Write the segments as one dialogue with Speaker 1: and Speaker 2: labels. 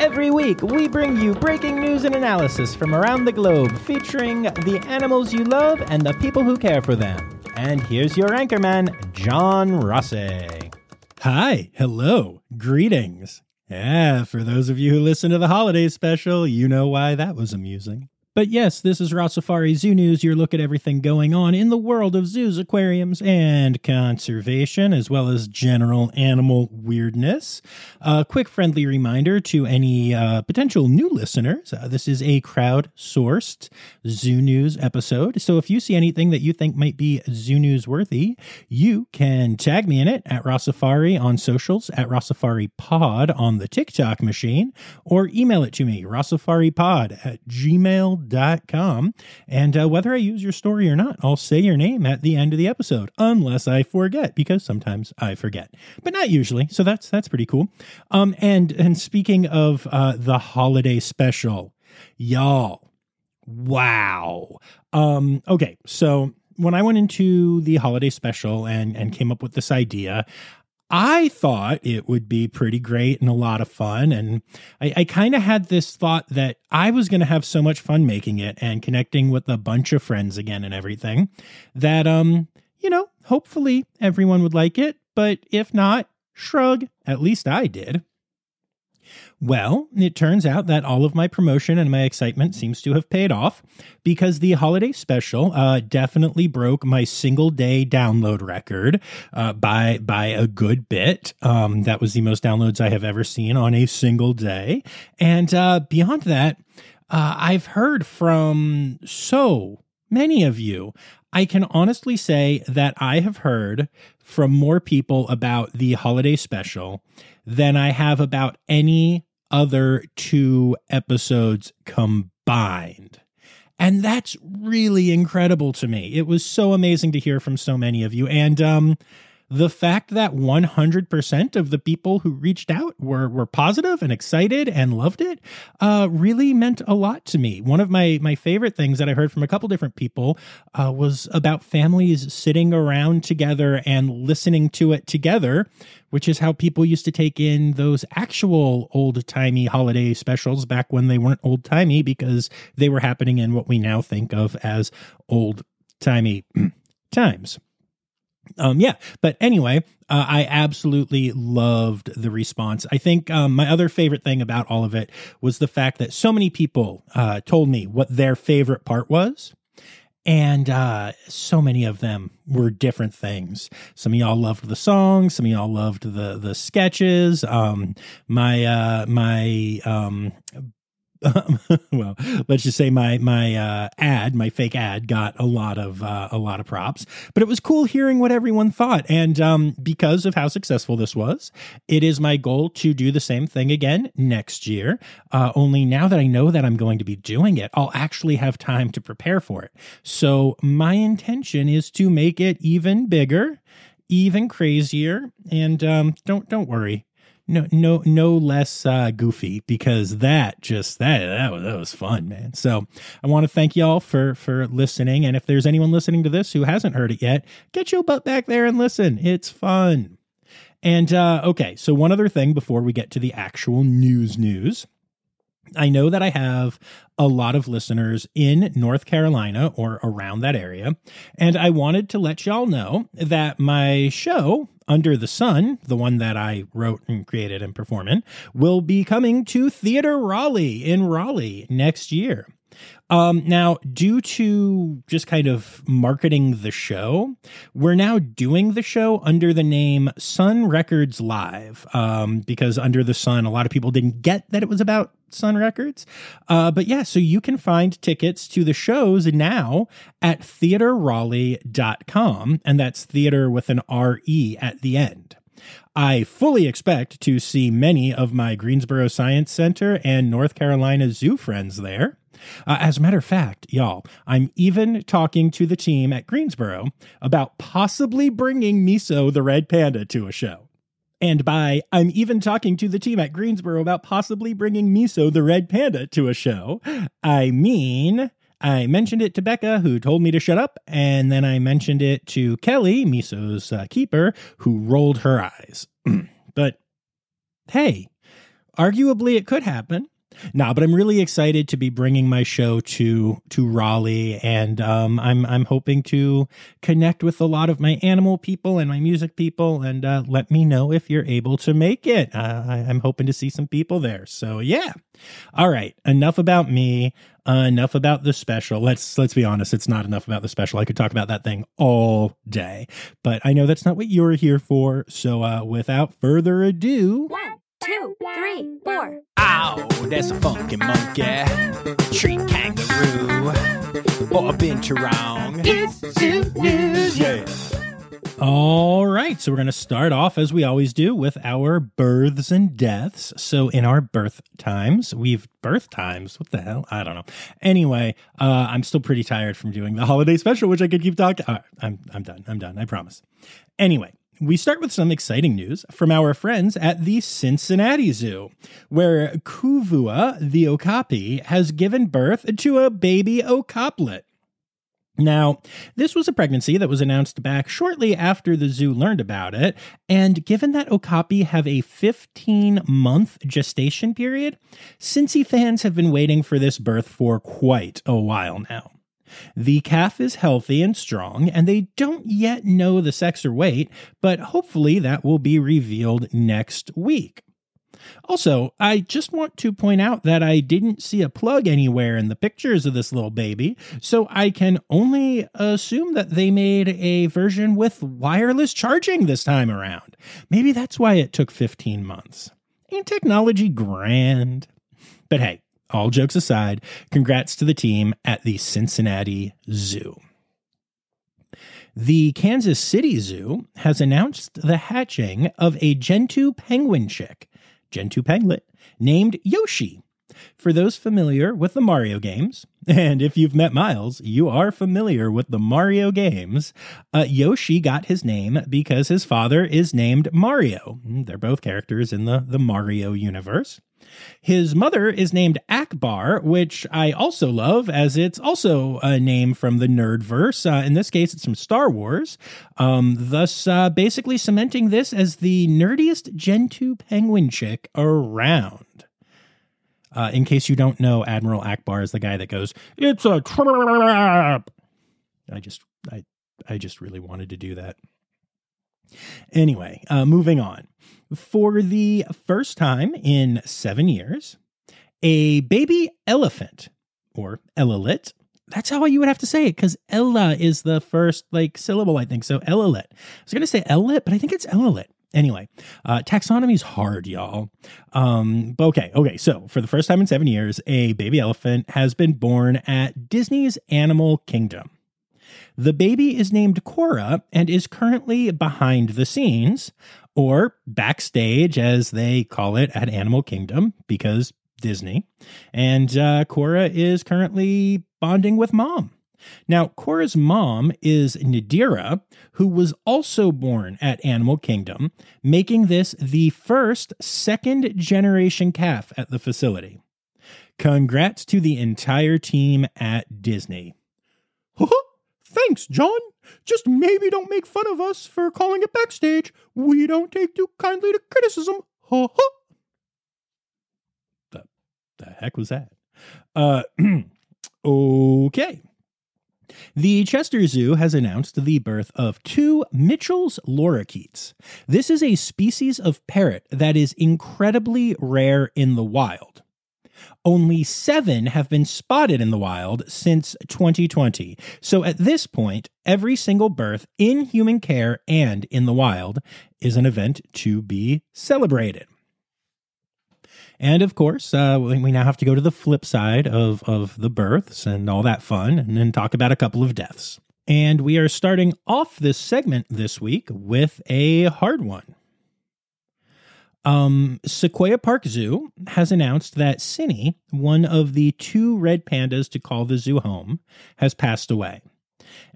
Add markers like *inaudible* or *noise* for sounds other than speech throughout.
Speaker 1: Every week, we bring you breaking news and analysis from around the globe featuring the animals you love and the people who care for them. And here's your anchorman, John Rossi.
Speaker 2: Hi, hello, greetings. Yeah, for those of you who listen to the holiday special, you know why that was amusing. But yes, this is Rossifari Zoo News, your look at everything going on in the world of zoos, aquariums, and conservation, as well as general animal weirdness. A quick friendly reminder to any uh, potential new listeners uh, this is a crowd sourced Zoo News episode. So if you see anything that you think might be Zoo News worthy, you can tag me in it at Rossifari on socials, at Rossifari Pod on the TikTok machine, or email it to me, rossifaripod at gmail.com com. And uh, whether I use your story or not, I'll say your name at the end of the episode, unless I forget, because sometimes I forget, but not usually. So that's that's pretty cool. Um, and and speaking of uh, the holiday special, y'all, wow. Um, okay, so when I went into the holiday special and and came up with this idea, I thought it would be pretty great and a lot of fun. And I, I kind of had this thought that I was going to have so much fun making it and connecting with a bunch of friends again and everything that, um, you know, hopefully everyone would like it. But if not, shrug. At least I did. Well, it turns out that all of my promotion and my excitement seems to have paid off because the holiday special uh, definitely broke my single day download record uh, by by a good bit. Um, that was the most downloads I have ever seen on a single day, and uh, beyond that, uh, I've heard from so many of you. I can honestly say that I have heard from more people about the holiday special than I have about any other two episodes combined. And that's really incredible to me. It was so amazing to hear from so many of you. And um, the fact that 100% of the people who reached out were were positive and excited and loved it uh, really meant a lot to me. One of my my favorite things that I heard from a couple different people uh, was about families sitting around together and listening to it together, which is how people used to take in those actual old timey holiday specials back when they weren't old timey because they were happening in what we now think of as old timey *clears throat* times um yeah but anyway uh, i absolutely loved the response i think um, my other favorite thing about all of it was the fact that so many people uh, told me what their favorite part was and uh, so many of them were different things. Some of y'all loved the songs. Some of y'all loved the the sketches. Um, my uh, my um, um, *laughs* well, let's just say my my uh, ad, my fake ad, got a lot of uh, a lot of props. But it was cool hearing what everyone thought, and um, because of how successful this was, it is my goal to do the same thing again next year. Uh, only now that I know that I'm going to be doing it, I'll actually have time to prepare for it. So my intention is to make it even bigger, even crazier, and um, don't don't worry no no no less uh, goofy because that just that that was, that was fun man. So i want to thank y'all for for listening. And if there's anyone listening to this who hasn't heard it yet get your butt back there and listen. It's fun. And uh, okay. So one other thing before we get to the actual news news I know that I have a lot of listeners in North Carolina or around that area, and I wanted to let y'all know that my show, Under the Sun, the one that I wrote and created and perform in, will be coming to Theater Raleigh in Raleigh next year. Um, now, due to just kind of marketing the show, we're now doing the show under the name Sun Records Live um, because Under the Sun, a lot of people didn't get that it was about Sun Records. Uh, but yeah, so you can find tickets to the shows now at theaterraleigh.com, and that's theater with an R-E at the end. I fully expect to see many of my Greensboro Science Center and North Carolina Zoo friends there. Uh, as a matter of fact, y'all, I'm even talking to the team at Greensboro about possibly bringing Miso the red panda to a show. And by I'm even talking to the team at Greensboro about possibly bringing Miso the red panda to a show, I mean I mentioned it to Becca, who told me to shut up, and then I mentioned it to Kelly, Miso's uh, keeper, who rolled her eyes. *clears throat* but hey, arguably it could happen. Nah, but I'm really excited to be bringing my show to to Raleigh, and um, I'm I'm hoping to connect with a lot of my animal people and my music people, and uh, let me know if you're able to make it. Uh, I, I'm hoping to see some people there. So yeah, all right. Enough about me. Uh, enough about the special. Let's let's be honest. It's not enough about the special. I could talk about that thing all day, but I know that's not what you're here for. So uh, without further ado.
Speaker 3: One two, three, four.
Speaker 1: Ow, there's a funky monkey, tree kangaroo, or a binturong. It's zoo news, yeah.
Speaker 2: All right, so we're going to start off as we always do with our births and deaths. So in our birth times, we've birth times. What the hell? I don't know. Anyway, uh, I'm still pretty tired from doing the holiday special, which I could keep talking. All right, I'm I'm done. I'm done. I promise. Anyway, we start with some exciting news from our friends at the Cincinnati Zoo, where Kuvua the okapi has given birth to a baby okaplet. Now, this was a pregnancy that was announced back shortly after the zoo learned about it, and given that okapi have a 15 month gestation period, Cincy fans have been waiting for this birth for quite a while now. The calf is healthy and strong, and they don't yet know the sex or weight, but hopefully that will be revealed next week. Also, I just want to point out that I didn't see a plug anywhere in the pictures of this little baby, so I can only assume that they made a version with wireless charging this time around. Maybe that's why it took 15 months. Ain't technology grand? But hey, all jokes aside, congrats to the team at the Cincinnati Zoo. The Kansas City Zoo has announced the hatching of a Gentoo penguin chick, Gentoo peglet, named Yoshi. For those familiar with the Mario games, *laughs* and if you've met Miles, you are familiar with the Mario games, uh, Yoshi got his name because his father is named Mario. They're both characters in the, the Mario universe. His mother is named Ackbar, which I also love, as it's also a name from the Nerdverse. Uh, in this case, it's from Star Wars, um, thus uh, basically cementing this as the nerdiest Gentoo penguin chick around. Uh, in case you don't know, Admiral Ackbar is the guy that goes, "It's a trap." I just, I, I just really wanted to do that. Anyway, uh, moving on. For the first time in seven years, a baby elephant, or ellalit, that's how you would have to say it because Ella is the first like syllable, I think. So ellalit. I was going to say ellalit, but I think it's ellalit. Anyway, uh, is hard, y'all. Um, but okay, okay. So for the first time in seven years, a baby elephant has been born at Disney's Animal Kingdom. The baby is named Cora and is currently behind the scenes, or backstage, as they call it at Animal Kingdom, because Disney. And uh, Cora is currently bonding with mom. Now, Cora's mom is Nadirah, who was also born at Animal Kingdom, making this the first second generation calf at the facility. Congrats to the entire team at Disney. Thanks, John. Just maybe don't make fun of us for calling it backstage. We don't take too kindly to criticism. Ha ha. The, the heck was that? Uh, *clears throat* okay. The Chester Zoo has announced the birth of two Mitchell's lorikeets. This is a species of parrot that is incredibly rare in the wild. Only seven have been spotted in the wild since 2020. So at this point, every single birth in human care and in the wild is an event to be celebrated. And of course, uh, we now have to go to the flip side of, of the births and all that fun and then talk about a couple of deaths. And we are starting off this segment this week with a hard one. Um, Sequoia Park Zoo has announced that Cinny, one of the two red pandas to call the zoo home, has passed away.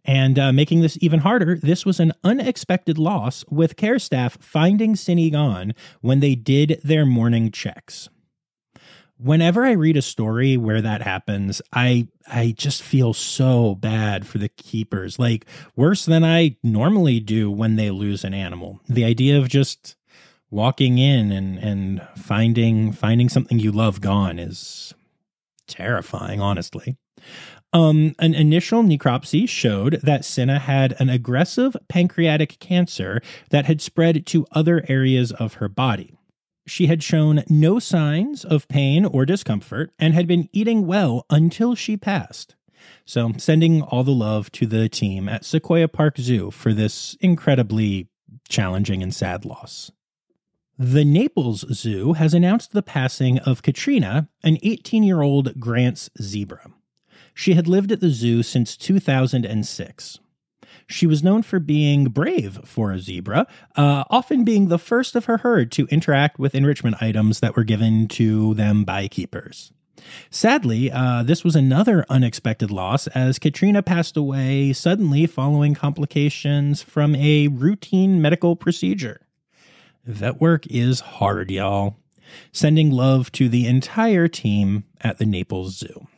Speaker 2: And uh, making this even harder, this was an unexpected loss, with care staff finding Cinny gone when they did their morning checks. Whenever I read a story where that happens, I I just feel so bad for the keepers, like worse than I normally do when they lose an animal. The idea of just walking in and and finding finding something you love gone is terrifying, honestly. Um, an initial necropsy showed that Cinny had an aggressive pancreatic cancer that had spread to other areas of her body. She had shown no signs of pain or discomfort and had been eating well until she passed. So, sending all the love to the team at Sequoia Park Zoo for this incredibly challenging and sad loss. The Naples Zoo has announced the passing of Katrina, an 18 year old Grant's zebra. She had lived at the zoo since 2006. She was known for being brave for a zebra, uh, often being the first of her herd to interact with enrichment items that were given to them by keepers. Sadly, uh, this was another unexpected loss as Katrina passed away suddenly following complications from a routine medical procedure. Vet work is hard, y'all. Sending love to the entire team at the Naples Zoo.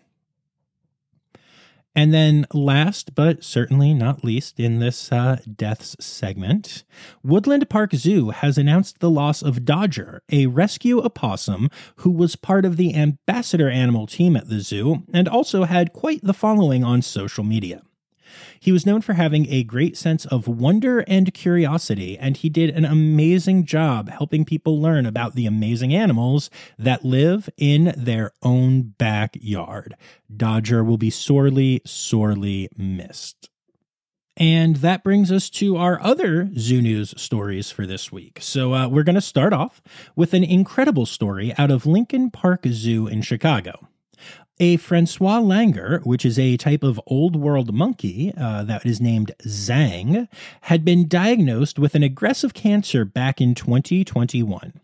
Speaker 2: And then, last but certainly not least in this uh, deaths segment, Woodland Park Zoo has announced the loss of Dodger, a rescue opossum who was part of the ambassador animal team at the zoo and also had quite the following on social media. He was known for having a great sense of wonder and curiosity, and he did an amazing job helping people learn about the amazing animals that live in their own backyard. Dodger will be sorely, sorely missed. And that brings us to our other Zoo News stories for this week. So uh, we're going to start off with an incredible story out of Lincoln Park Zoo in Chicago. A Francois langur, which is a type of old world monkey uh, that is named Zhang, had been diagnosed with an aggressive cancer back in 2021.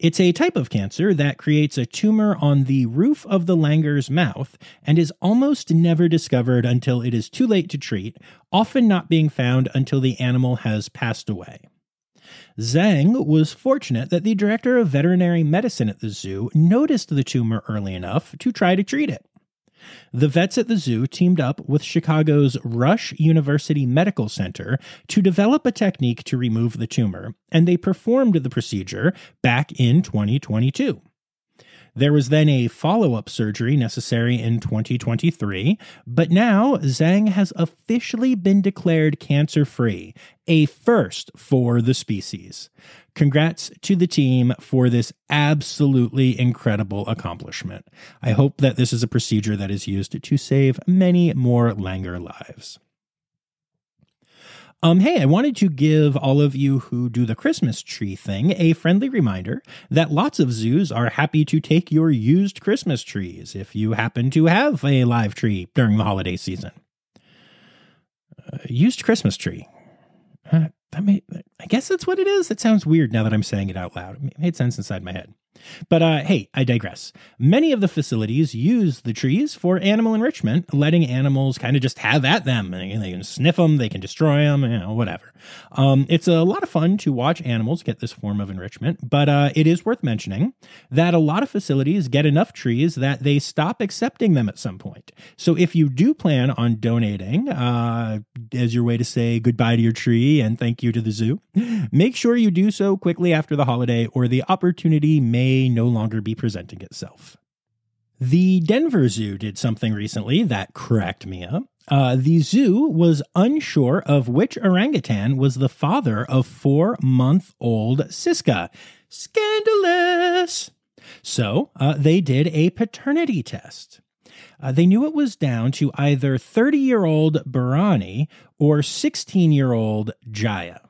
Speaker 2: It's a type of cancer that creates a tumor on the roof of the langur's mouth and is almost never discovered until it is too late to treat, often not being found until the animal has passed away. Zhang was fortunate that the director of veterinary medicine at the zoo noticed the tumor early enough to try to treat it. The vets at the zoo teamed up with Chicago's Rush University Medical Center to develop a technique to remove the tumor, and they performed the procedure back in 2022. There was then a follow up surgery necessary in 2023, but now Zhang has officially been declared cancer free, a first for the species. Congrats to the team for this absolutely incredible accomplishment. I hope that this is a procedure that is used to save many more Langur lives. Um, hey, I wanted to give all of you who do the Christmas tree thing a friendly reminder that lots of zoos are happy to take your used Christmas trees if you happen to have a live tree during the holiday season. Uh, used Christmas tree. Uh, that I guess that's what it is. It sounds weird now that I'm saying it out loud. It made sense inside my head. But uh, hey, I digress. Many of the facilities use the trees for animal enrichment, letting animals kind of just have at them. They, can sniff them, they can destroy them, you know, whatever. Um, it's a lot of fun to watch animals get this form of enrichment, but uh, it is worth mentioning that a lot of facilities get enough trees that they stop accepting them at some point. So if you do plan on donating uh, as your way to say goodbye to your tree and thank you to the zoo, make sure you do so quickly after the holiday, or the opportunity may may no longer be presenting itself. The Denver Zoo did something recently that cracked me up. Uh, the zoo was unsure of which orangutan was the father of four month old Siska. Scandalous! So uh, they did a paternity test. Uh, they knew it was down to either 30 year old Berani or 16 year old Jaya.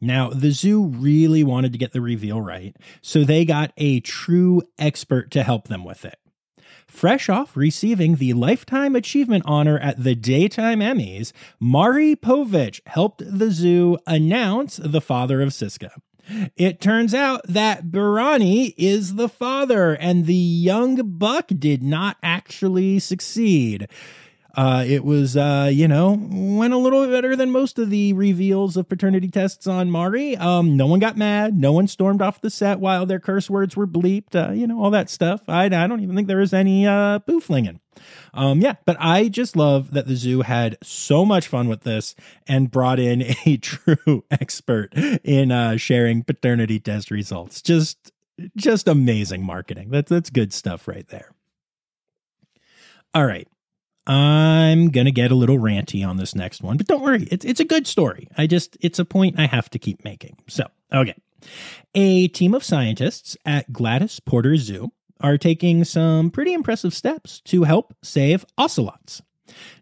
Speaker 2: Now, the zoo really wanted to get the reveal right, so they got a true expert to help them with it. Fresh off receiving the Lifetime Achievement Honor at the Daytime Emmys, Maury Povich helped the zoo announce the father of Siska. It turns out that Berani is the father, and the young buck did not actually succeed. Uh, it was, uh, you know, went a little bit better than most of the reveals of paternity tests on Maury. Um, no one got mad. No one stormed off the set while their curse words were bleeped. Uh, you know, all that stuff. I, I don't even think there was any uh, boo flinging. Um, yeah, but I just love that the zoo had so much fun with this and brought in *laughs* a true expert in uh, sharing paternity test results. Just, just amazing marketing. That's that's good stuff right there. All right. I'm gonna get a little ranty on this next one, but don't worry, it's it's a good story. I just it's a point I have to keep making. So, okay. A team of scientists at Gladys Porter Zoo are taking some pretty impressive steps to help save ocelots.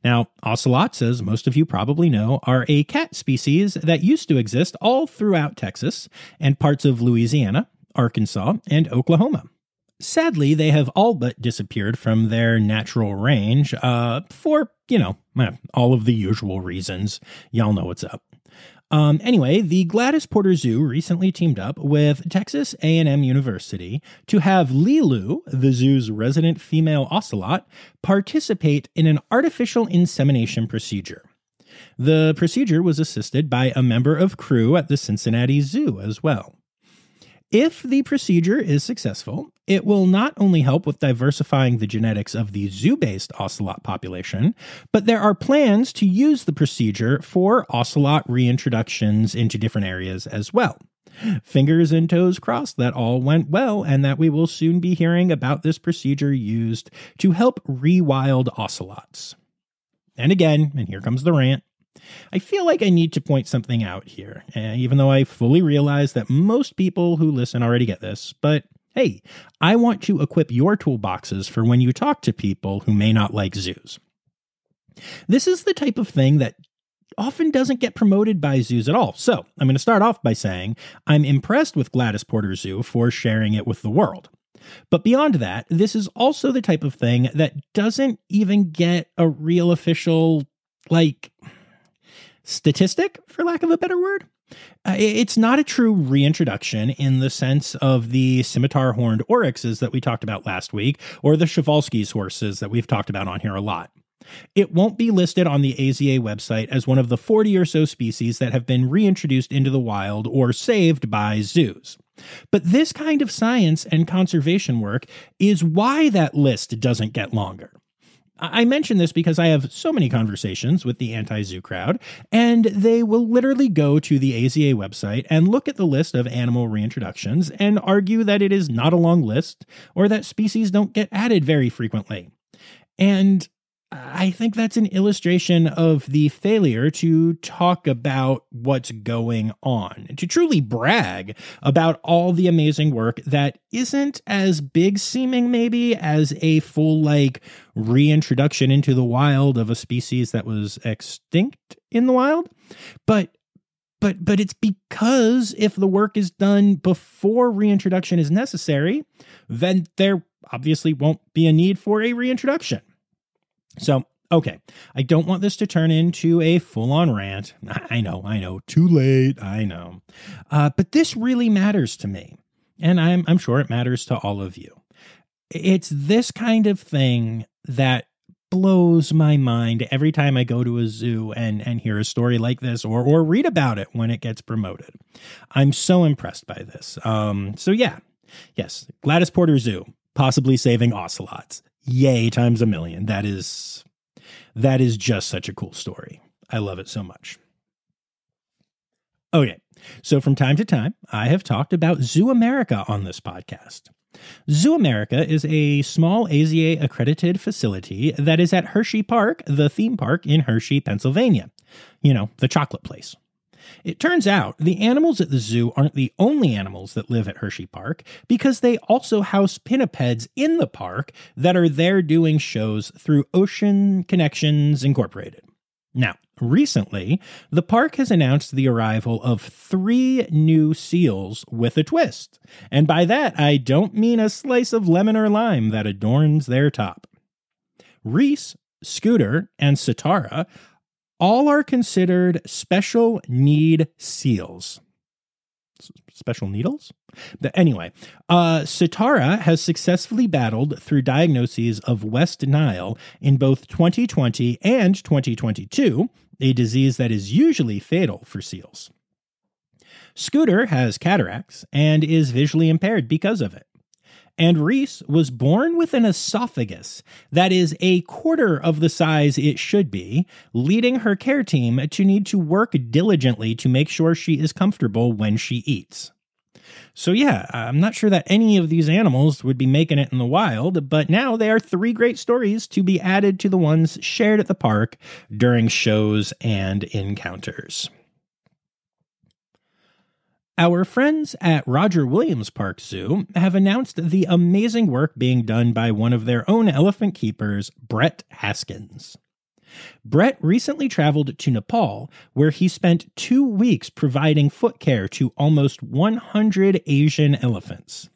Speaker 2: Now, ocelots, as most of you probably know, are a cat species that used to exist all throughout Texas and parts of Louisiana, Arkansas, and Oklahoma. Sadly, they have all but disappeared from their natural range uh, for, you know, all of the usual reasons. Y'all know what's up. Um, anyway, the Gladys Porter Zoo recently teamed up with Texas A&M University to have Lilu, the zoo's resident female ocelot, participate in an artificial insemination procedure. The procedure was assisted by a member of crew at the Cincinnati Zoo as well. If the procedure is successful, it will not only help with diversifying the genetics of the zoo based ocelot population, but there are plans to use the procedure for ocelot reintroductions into different areas as well. Fingers and toes crossed that all went well and that we will soon be hearing about this procedure used to help rewild ocelots. And again, and here comes the rant. I feel like I need to point something out here, eh, even though I fully realize that most people who listen already get this. But hey, I want to equip your toolboxes for when you talk to people who may not like zoos. This is the type of thing that often doesn't get promoted by zoos at all. So I'm going to start off by saying I'm impressed with Gladys Porter Zoo for sharing it with the world. But beyond that, this is also the type of thing that doesn't even get a real official, like, statistic, for lack of a better word. Uh, it's not a true reintroduction in the sense of the scimitar horned oryxes that we talked about last week, or the Przewalski's horses that we've talked about on here a lot. It won't be listed on the AZA website as one of the 40 or so species that have been reintroduced into the wild or saved by zoos. But this kind of science and conservation work is why that list doesn't get longer. I mention this because I have so many conversations with the anti zoo crowd, and they will literally go to the AZA website and look at the list of animal reintroductions and argue that it is not a long list or that species don't get added very frequently. And I think that's an illustration of the failure to talk about what's going on, to truly brag about all the amazing work that isn't as big seeming, maybe, as a full, like, reintroduction into the wild of a species that was extinct in the wild. But but but it's because if the work is done before reintroduction is necessary, then there obviously won't be a need for a reintroduction. So, okay, I don't want this to turn into a full on rant. *laughs* I know, I know, too late, I know. Uh, but this really matters to me, and I'm, I'm sure it matters to all of you. It's this kind of thing that blows my mind every time I go to a zoo and, and hear a story like this or, or read about it when it gets promoted. I'm so impressed by this. Um, so, yeah, yes, Gladys Porter Zoo, possibly saving ocelots yay times a million. That is that is just such a cool story. I love it so much. Okay, so from time to time, I have talked about Zoo America on this podcast. Zoo America is a small AZA accredited facility that is at Hershey Park, the theme park in Hershey, Pennsylvania. You know, the chocolate place. It turns out the animals at the zoo aren't the only animals that live at Hershey Park because they also house pinnipeds in the park that are there doing shows through Ocean Connections Incorporated. Now, recently, the park has announced the arrival of three new seals with a twist. And by that, I don't mean a slice of lemon or lime that adorns their top. Reese, Scooter, and Sitara all are considered special need seals. Special needles? But anyway, uh, Sitara has successfully battled through diagnoses of West Nile in both 2020 and 2022, a disease that is usually fatal for seals. Scooter has cataracts and is visually impaired because of it. And Reese was born with an esophagus that is a quarter of the size it should be, leading her care team to need to work diligently to make sure she is comfortable when she eats. So, yeah, I'm not sure that any of these animals would be making it in the wild, but now they are three great stories to be added to the ones shared at the park during shows and encounters. Our friends at Roger Williams Park Zoo have announced the amazing work being done by one of their own elephant keepers, Brett Haskins. Brett recently traveled to Nepal, where he spent two weeks providing foot care to almost 100 Asian elephants.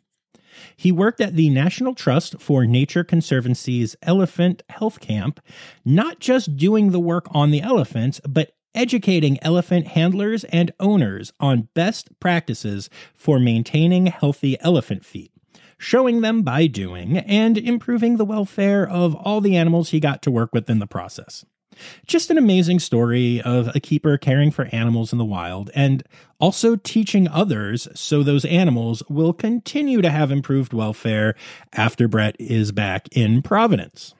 Speaker 2: He worked at the National Trust for Nature Conservancy's Elephant Health Camp, not just doing the work on the elephants, but educating elephant handlers and owners on best practices for maintaining healthy elephant feet, showing them by doing, and improving the welfare of all the animals he got to work with in the process. Just an amazing story of a keeper caring for animals in the wild and also teaching others so those animals will continue to have improved welfare after Brett is back in Providence.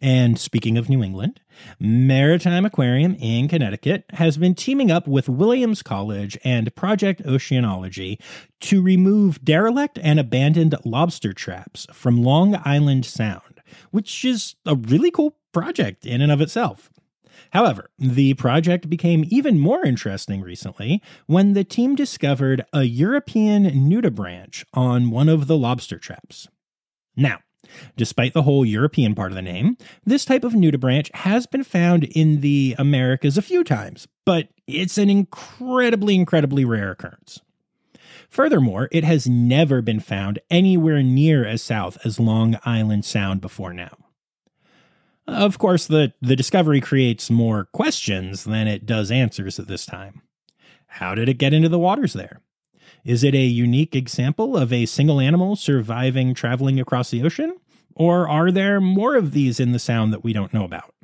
Speaker 2: And speaking of New England, Maritime Aquarium in Connecticut has been teaming up with Williams College and Project Oceanology to remove derelict and abandoned lobster traps from Long Island Sound, which is a really cool project in and of itself. However, the project became even more interesting recently when the team discovered a European nudibranch on one of the lobster traps. Now, Despite the whole European part of the name, this type of nudibranch has been found in the Americas a few times, but it's an incredibly, incredibly rare occurrence. Furthermore, it has never been found anywhere near as south as Long Island Sound before now. Of course, the, the discovery creates more questions than it does answers at this time. How did it get into the waters there? Is it a unique example of a single animal surviving traveling across the ocean? Or are there more of these in the sound that we don't know about?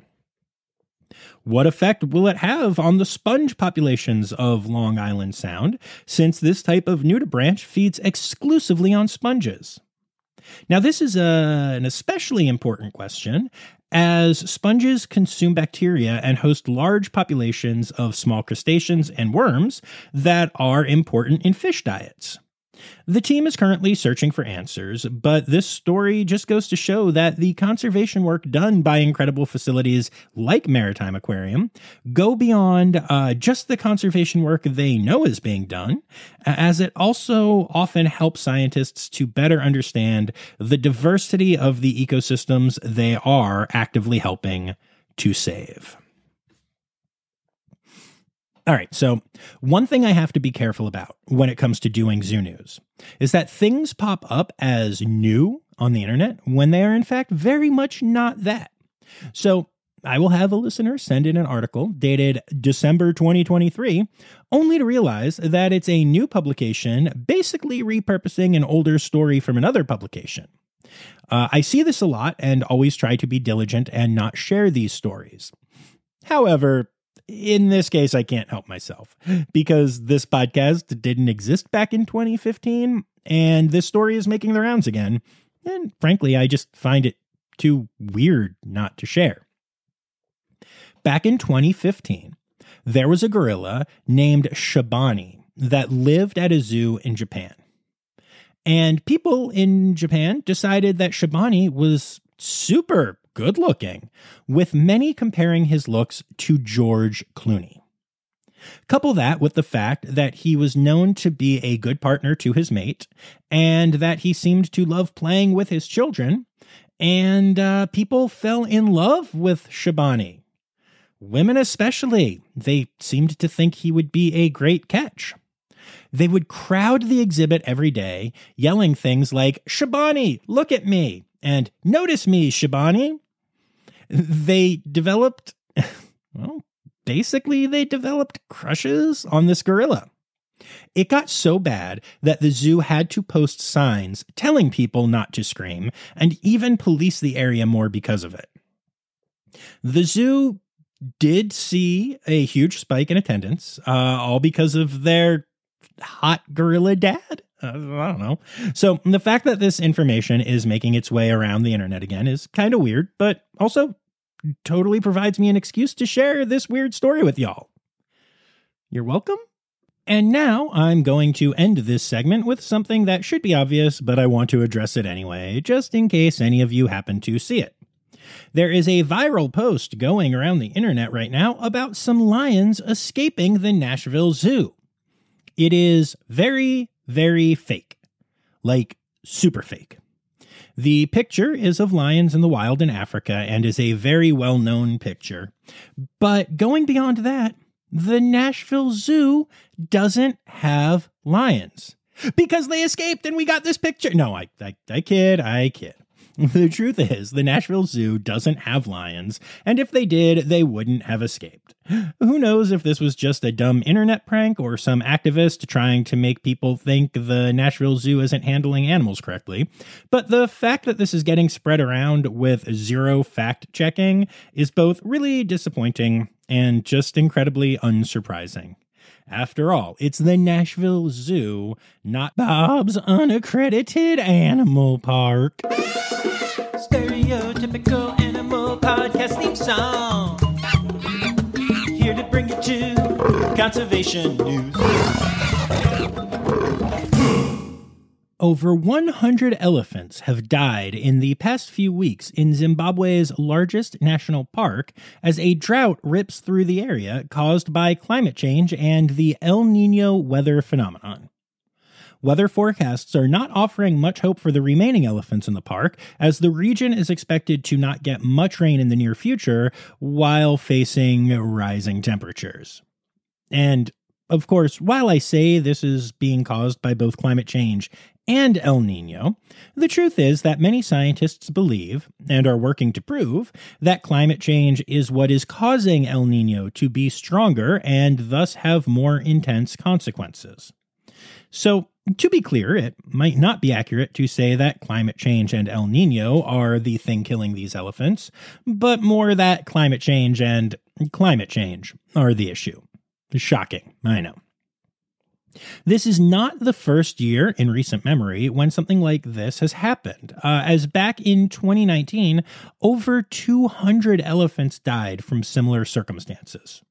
Speaker 2: What effect will it have on the sponge populations of Long Island Sound, since this type of nudibranch feeds exclusively on sponges? Now, this is a, an especially important question as sponges consume bacteria and host large populations of small crustaceans and worms that are important in fish diets. The team is currently searching for answers, but this story just goes to show that the conservation work done by incredible facilities like Maritime Aquarium go beyond uh, just the conservation work they know is being done, as it also often helps scientists to better understand the diversity of the ecosystems they are actively helping to save. All right, so one thing I have to be careful about when it comes to doing zoo news is that things pop up as new on the internet when they are, in fact, very much not that. So I will have a listener send in an article dated December 2023, only to realize that it's a new publication basically repurposing an older story from another publication. Uh, I see this a lot and always try to be diligent and not share these stories. However, in this case, I can't help myself because this podcast didn't exist back in 2015, and this story is making the rounds again. And frankly, I just find it too weird not to share. Back in 2015, there was a gorilla named Shabani that lived at a zoo in Japan. And people in Japan decided that Shabani was super good looking, with many comparing his looks to George Clooney. Couple that with the fact that he was known to be a good partner to his mate, and that he seemed to love playing with his children, and uh, people fell in love with Shabani. Women, especially, they seemed to think he would be a great catch. They would crowd the exhibit every day, yelling things like, Shabani, look at me, and notice me, Shabani they developed, *laughs* well, basically, they developed crushes on this gorilla. It got so bad that the zoo had to post signs telling people not to scream and even police the area more because of it. The zoo did see a huge spike in attendance, uh, all because of their hot gorilla dad. Uh, I don't know. So the fact that this information is making its way around the internet again is kind of weird, but also totally provides me an excuse to share this weird story with y'all. You're welcome. And now I'm going to end this segment with something that should be obvious, but I want to address it anyway, just in case any of you happen to see it. There is a viral post going around the internet right now about some lions escaping the Nashville Zoo. It is very, very fake. Like, super fake. The picture is of lions in the wild in Africa and is a very well known picture. But going beyond that, the Nashville Zoo doesn't have lions because they escaped and we got this picture. No, I, I, I kid, I kid. *laughs* The truth is, the Nashville Zoo doesn't have lions, and if they did, they wouldn't have escaped. *gasps* Who knows if this was just a dumb internet prank or some activist trying to make people think the Nashville Zoo isn't handling animals correctly, but the fact that this is getting spread around with zero fact checking is both really disappointing and just incredibly unsurprising. After all, it's the Nashville Zoo, not Bob's unaccredited animal park.
Speaker 1: Stereotypical animal podcast theme song. Here to bring you to conservation news.
Speaker 2: Over 100 elephants have died in the past few weeks in Zimbabwe's largest national park as a drought rips through the area caused by climate change and the El Nino weather phenomenon. Weather forecasts are not offering much hope for the remaining elephants in the park, as the region is expected to not get much rain in the near future while facing rising temperatures. And of course, while I say this is being caused by both climate change and El Nino, the truth is that many scientists believe, and are working to prove, that climate change is what is causing El Nino to be stronger and thus have more intense consequences. So, to be clear, it might not be accurate to say that climate change and El Nino are the thing killing these elephants, but more that climate change and climate change are the issue. Shocking, I know. This is not the first year in recent memory when something like this has happened, uh, as back in 2019, over 200 elephants died from similar circumstances.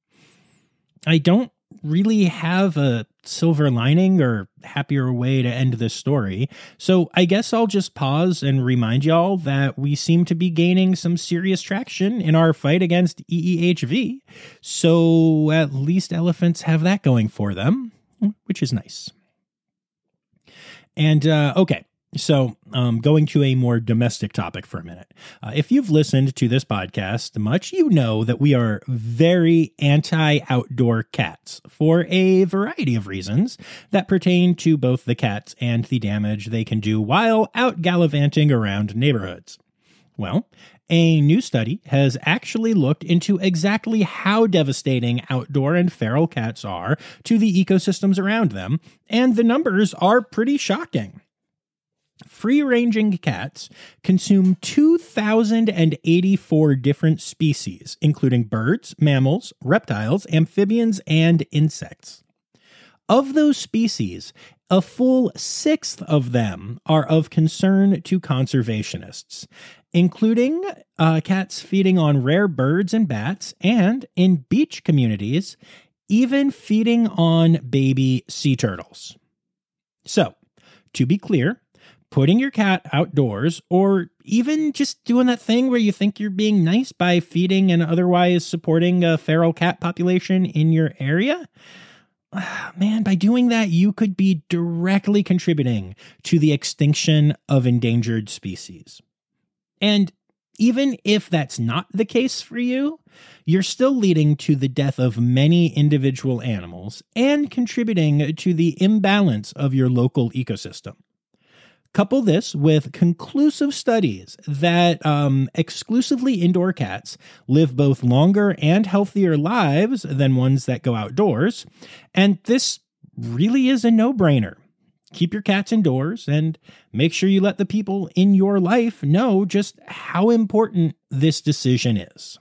Speaker 2: I don't really have a silver lining or happier way to end this story. So I guess I'll just pause and remind y'all that we seem to be gaining some serious traction in our fight against EEHV. So at least elephants have that going for them which is nice. And uh, okay, so um, going to a more domestic topic for a minute. Uh, if you've listened to this podcast much, you know that we are very anti outdoor cats for a variety of reasons that pertain to both the cats and the damage they can do while out gallivanting around neighborhoods. Well, a new study has actually looked into exactly how devastating outdoor and feral cats are to the ecosystems around them, and the numbers are pretty shocking. Free ranging cats consume 2,084 different species, including birds, mammals, reptiles, amphibians, and insects. Of those species, a full sixth of them are of concern to conservationists, including uh, cats feeding on rare birds and bats, and in beach communities, even feeding on baby sea turtles. So, to be clear, putting your cat outdoors, or even just doing that thing where you think you're being nice by feeding and otherwise supporting a feral cat population in your area, *sighs* man, by doing that, you could be directly contributing to the extinction of endangered species. And even if that's not the case for you, you're still leading to the death of many individual animals and contributing to the imbalance of your local ecosystem. Couple this with conclusive studies that um, exclusively indoor cats live both longer and healthier lives than ones that go outdoors. And this really is a no brainer. Keep your cats indoors and make sure you let the people in your life know just how important this decision is.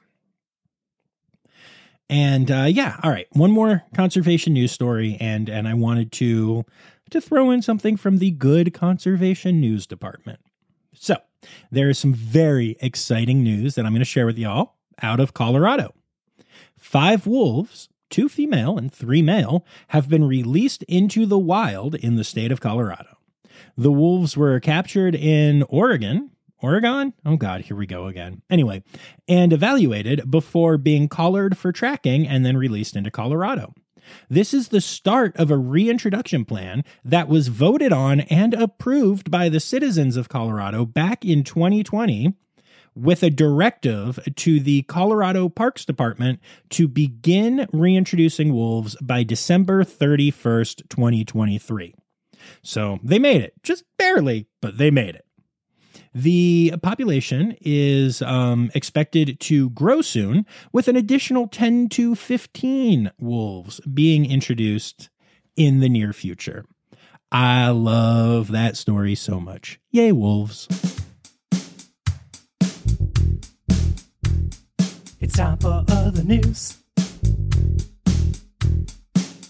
Speaker 2: And uh, yeah, all right, one more conservation news story, and and I wanted to to throw in something from the good conservation news department. So there is some very exciting news that I'm going to share with y'all out of Colorado. Five wolves, two female and three male, have been released into the wild in the state of Colorado. The wolves were captured in Oregon. Oregon? Oh God, here we go again. Anyway, and evaluated before being collared for tracking and then released into Colorado. This is the start of a reintroduction plan that was voted on and approved by the citizens of Colorado back in 2020 with a directive to the Colorado Parks Department to begin reintroducing wolves by December 31st, 2023. So they made it, just barely, but they made it. The population is um, expected to grow soon, with an additional 10 to 15 wolves being introduced in the near future. I love that story so much. Yay, wolves.
Speaker 4: It's time for other news.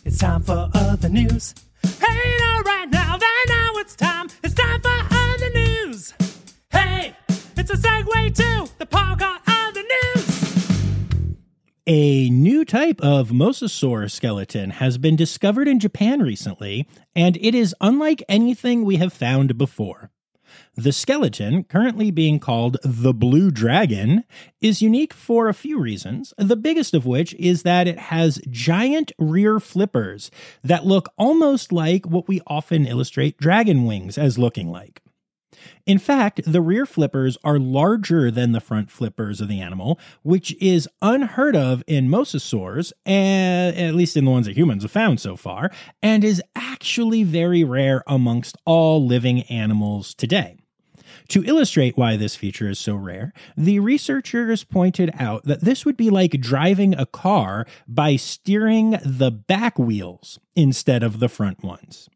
Speaker 4: It's time for other news. Hey, now, right now, right now, it's time. It's time for other news. Hey, it's a segue to the part called other news.
Speaker 2: A new type of mosasaur skeleton has been discovered in Japan recently, and it is unlike anything we have found before. The skeleton, currently being called the Blue Dragon, is unique for a few reasons, the biggest of which is that it has giant rear flippers that look almost like what we often illustrate dragon wings as looking like. In fact, the rear flippers are larger than the front flippers of the animal, which is unheard of in mosasaurs, and, at least in the ones that humans have found so far, and is actually very rare amongst all living animals today. To illustrate why this feature is so rare, the researchers pointed out that this would be like driving a car by steering the back wheels instead of the front ones.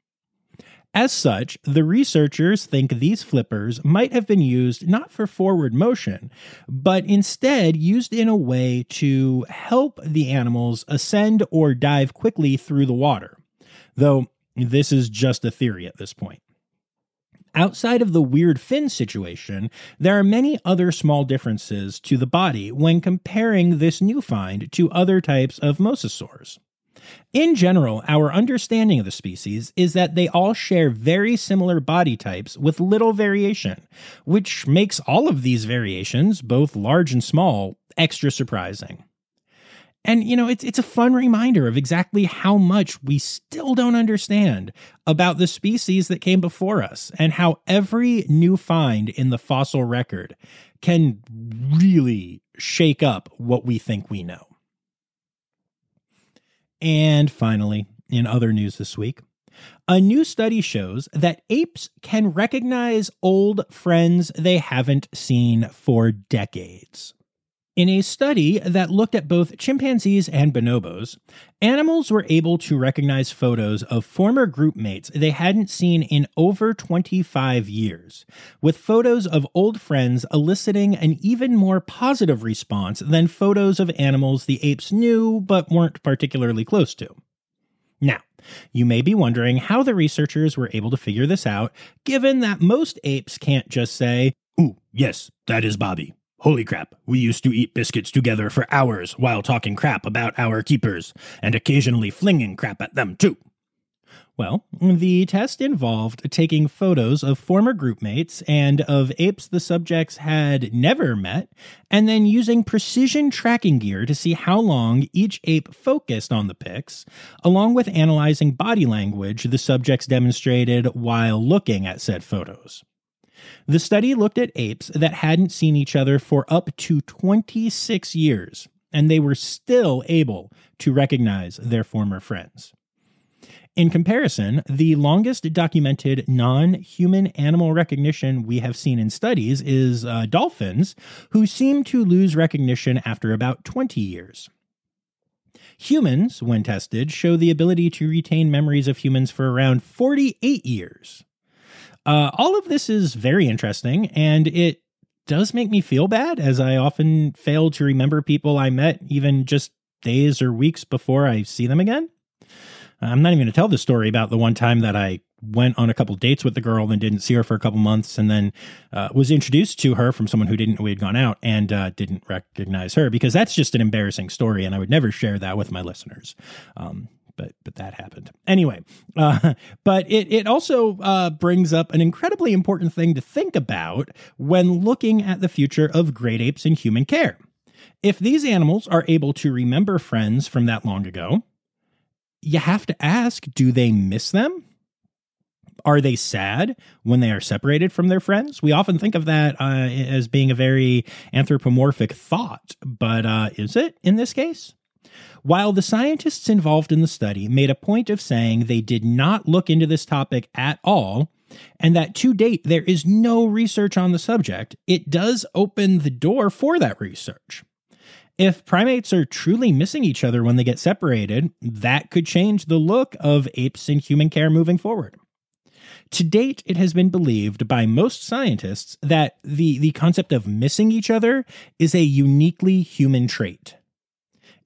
Speaker 2: As such, the researchers think these flippers might have been used not for forward motion, but instead used in a way to help the animals ascend or dive quickly through the water. Though this is just a theory at this point. Outside of the weird fin situation, there are many other small differences to the body when comparing this new find to other types of mosasaurs. In general, our understanding of the species is that they all share very similar body types with little variation, which makes all of these variations, both large and small, extra surprising. And you know, it's it's a fun reminder of exactly how much we still don't understand about the species that came before us and how every new find in the fossil record can really shake up what we think we know. And finally, in other news this week, a new study shows that apes can recognize old friends they haven't seen for decades. In a study that looked at both chimpanzees and bonobos, animals were able to recognize photos of former group mates they hadn't seen in over 25 years, with photos of old friends eliciting an even more positive response than photos of animals the apes knew but weren't particularly close to. Now, you may be wondering how the researchers were able to figure this out, given that most apes can't just say, Ooh, yes, that is Bobby. Holy crap, we used to eat biscuits together for hours while talking crap about our keepers, and occasionally flinging crap at them too. Well, the test involved taking photos of former group mates and of apes the subjects had never met, and then using precision tracking gear to see how long each ape focused on the pics, along with analyzing body language the subjects demonstrated while looking at said photos. The study looked at apes that hadn't seen each other for up to 26 years, and they were still able to recognize their former friends. In comparison, the longest documented non human animal recognition we have seen in studies is uh, dolphins, who seem to lose recognition after about 20 years. Humans, when tested, show the ability to retain memories of humans for around 48 years. Uh, all of this is very interesting, and it does make me feel bad as I often fail to remember people I met even just days or weeks before I see them again. I'm not even going to tell the story about the one time that I went on a couple dates with the girl and didn't see her for a couple months and then uh, was introduced to her from someone who didn't know we had gone out and uh, didn't recognize her because that's just an embarrassing story and I would never share that with my listeners. Um, but but that happened anyway. Uh, *laughs* but it it also uh, brings up an incredibly important thing to think about when looking at the future of great apes in human care. If these animals are able to remember friends from that long ago, you have to ask: Do they miss them? Are they sad when they are separated from their friends? We often think of that uh, as being a very anthropomorphic thought, but uh, is it in this case? While the scientists involved in the study made a point of saying they did not look into this topic at all, and that to date there is no research on the subject, it does open the door for that research. If primates are truly missing each other when they get separated, that could change the look of apes in human care moving forward. To date, it has been believed by most scientists that the, the concept of missing each other is a uniquely human trait.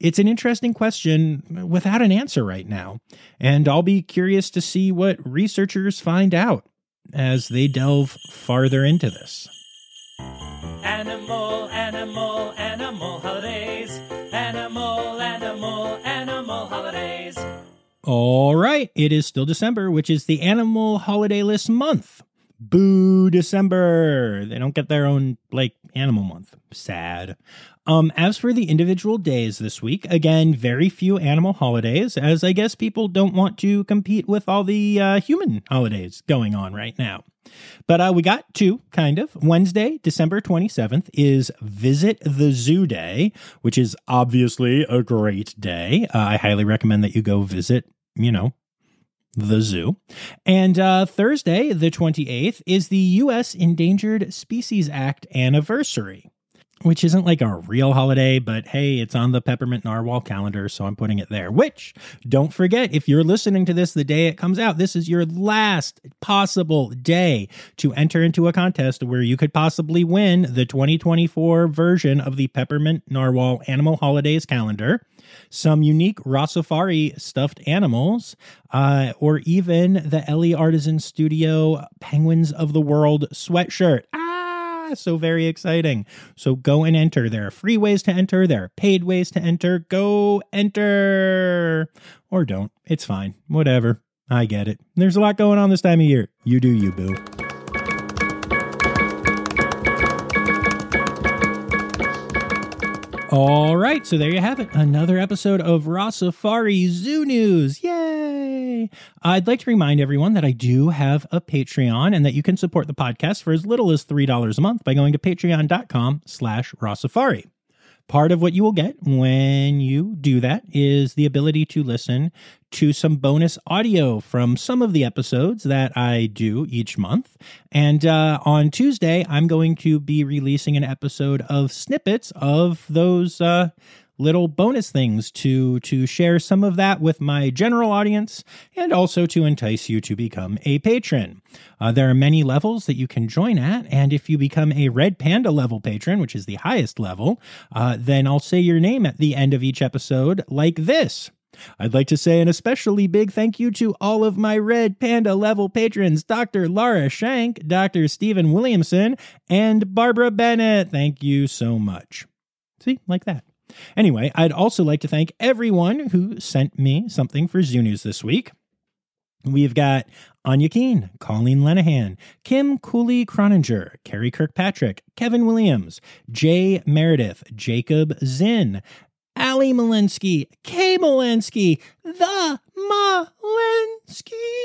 Speaker 2: It's an interesting question without an answer right now, and I'll be curious to see what researchers find out as they delve farther into this.
Speaker 4: Animal, animal, animal holidays. Animal, animal, animal holidays.
Speaker 2: All right, it is still December, which is the animal holiday list month. Boo December. They don't get their own like animal month. Sad. Um as for the individual days this week, again, very few animal holidays as I guess people don't want to compete with all the uh, human holidays going on right now. But uh, we got two, kind of. Wednesday, December 27th, is Visit the Zoo Day, which is obviously a great day. Uh, I highly recommend that you go visit, you know, the zoo. And uh, Thursday, the 28th, is the U.S. Endangered Species Act anniversary which isn't like a real holiday, but hey, it's on the Peppermint Narwhal calendar, so I'm putting it there. Which, don't forget, if you're listening to this the day it comes out, this is your last possible day to enter into a contest where you could possibly win the 2024 version of the Peppermint Narwhal Animal Holidays calendar. Some unique Rossifari stuffed animals, uh, or even the Ellie Artisan Studio Penguins of the World sweatshirt. So very exciting. So go and enter. There are free ways to enter, there are paid ways to enter. Go enter. Or don't. It's fine. Whatever. I get it. There's a lot going on this time of year. You do you, boo. All right, so there you have it. Another episode of Rossifari Zoo News. Yay! I'd like to remind everyone that I do have a Patreon and that you can support the podcast for as little as $3 a month by going to patreon.com slash Rossifari. Part of what you will get when you do that is the ability to listen to some bonus audio from some of the episodes that I do each month. And uh, on Tuesday, I'm going to be releasing an episode of snippets of those uh, little bonus things to to share some of that with my general audience and also to entice you to become a patron. Uh, there are many levels that you can join at, and if you become a Red Panda level patron, which is the highest level, uh, then I'll say your name at the end of each episode, like this. I'd like to say an especially big thank you to all of my Red Panda level patrons Dr. Laura Shank, Dr. Stephen Williamson, and Barbara Bennett. Thank you so much. See, like that. Anyway, I'd also like to thank everyone who sent me something for Zoo News this week. We've got Anya Keen, Colleen Lenahan, Kim Cooley Croninger, Kerry Kirkpatrick, Kevin Williams, Jay Meredith, Jacob Zinn, Ali Malinsky, Kay Malinsky, the Malinskys.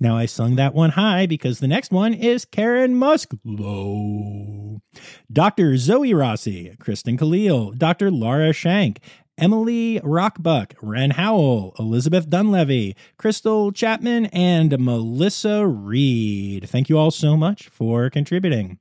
Speaker 2: Now I sung that one high because the next one is Karen Musk low. Dr. Zoe Rossi, Kristen Khalil, Dr. Laura Shank, Emily Rockbuck, Ren Howell, Elizabeth Dunlevy, Crystal Chapman, and Melissa Reed. Thank you all so much for contributing.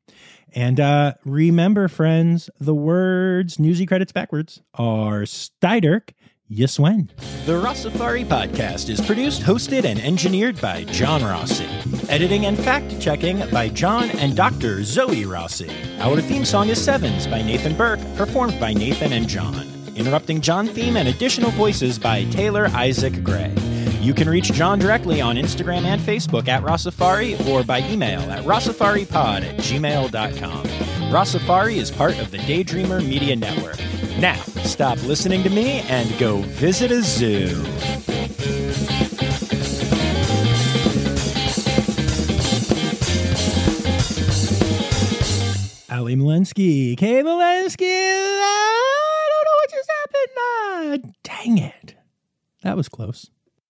Speaker 5: And uh, remember, friends, the words newsy credits backwards are Steiderk, Yiswen.
Speaker 2: The Rossifari podcast is produced, hosted, and engineered by John Rossi. Editing and fact checking by John and Dr. Zoe Rossi. Our theme song is Sevens by Nathan Burke, performed by Nathan and John. Interrupting John theme and additional voices by Taylor Isaac Gray. You can reach John directly on Instagram and Facebook at Rossifari or by email at rossifaripod at gmail.com. Rossifari is part of the Daydreamer Media Network. Now, stop listening to me and go visit a zoo.
Speaker 5: Ali Malinsky, Kay Malinsky. I don't know what just happened. Ah, dang it. That was close.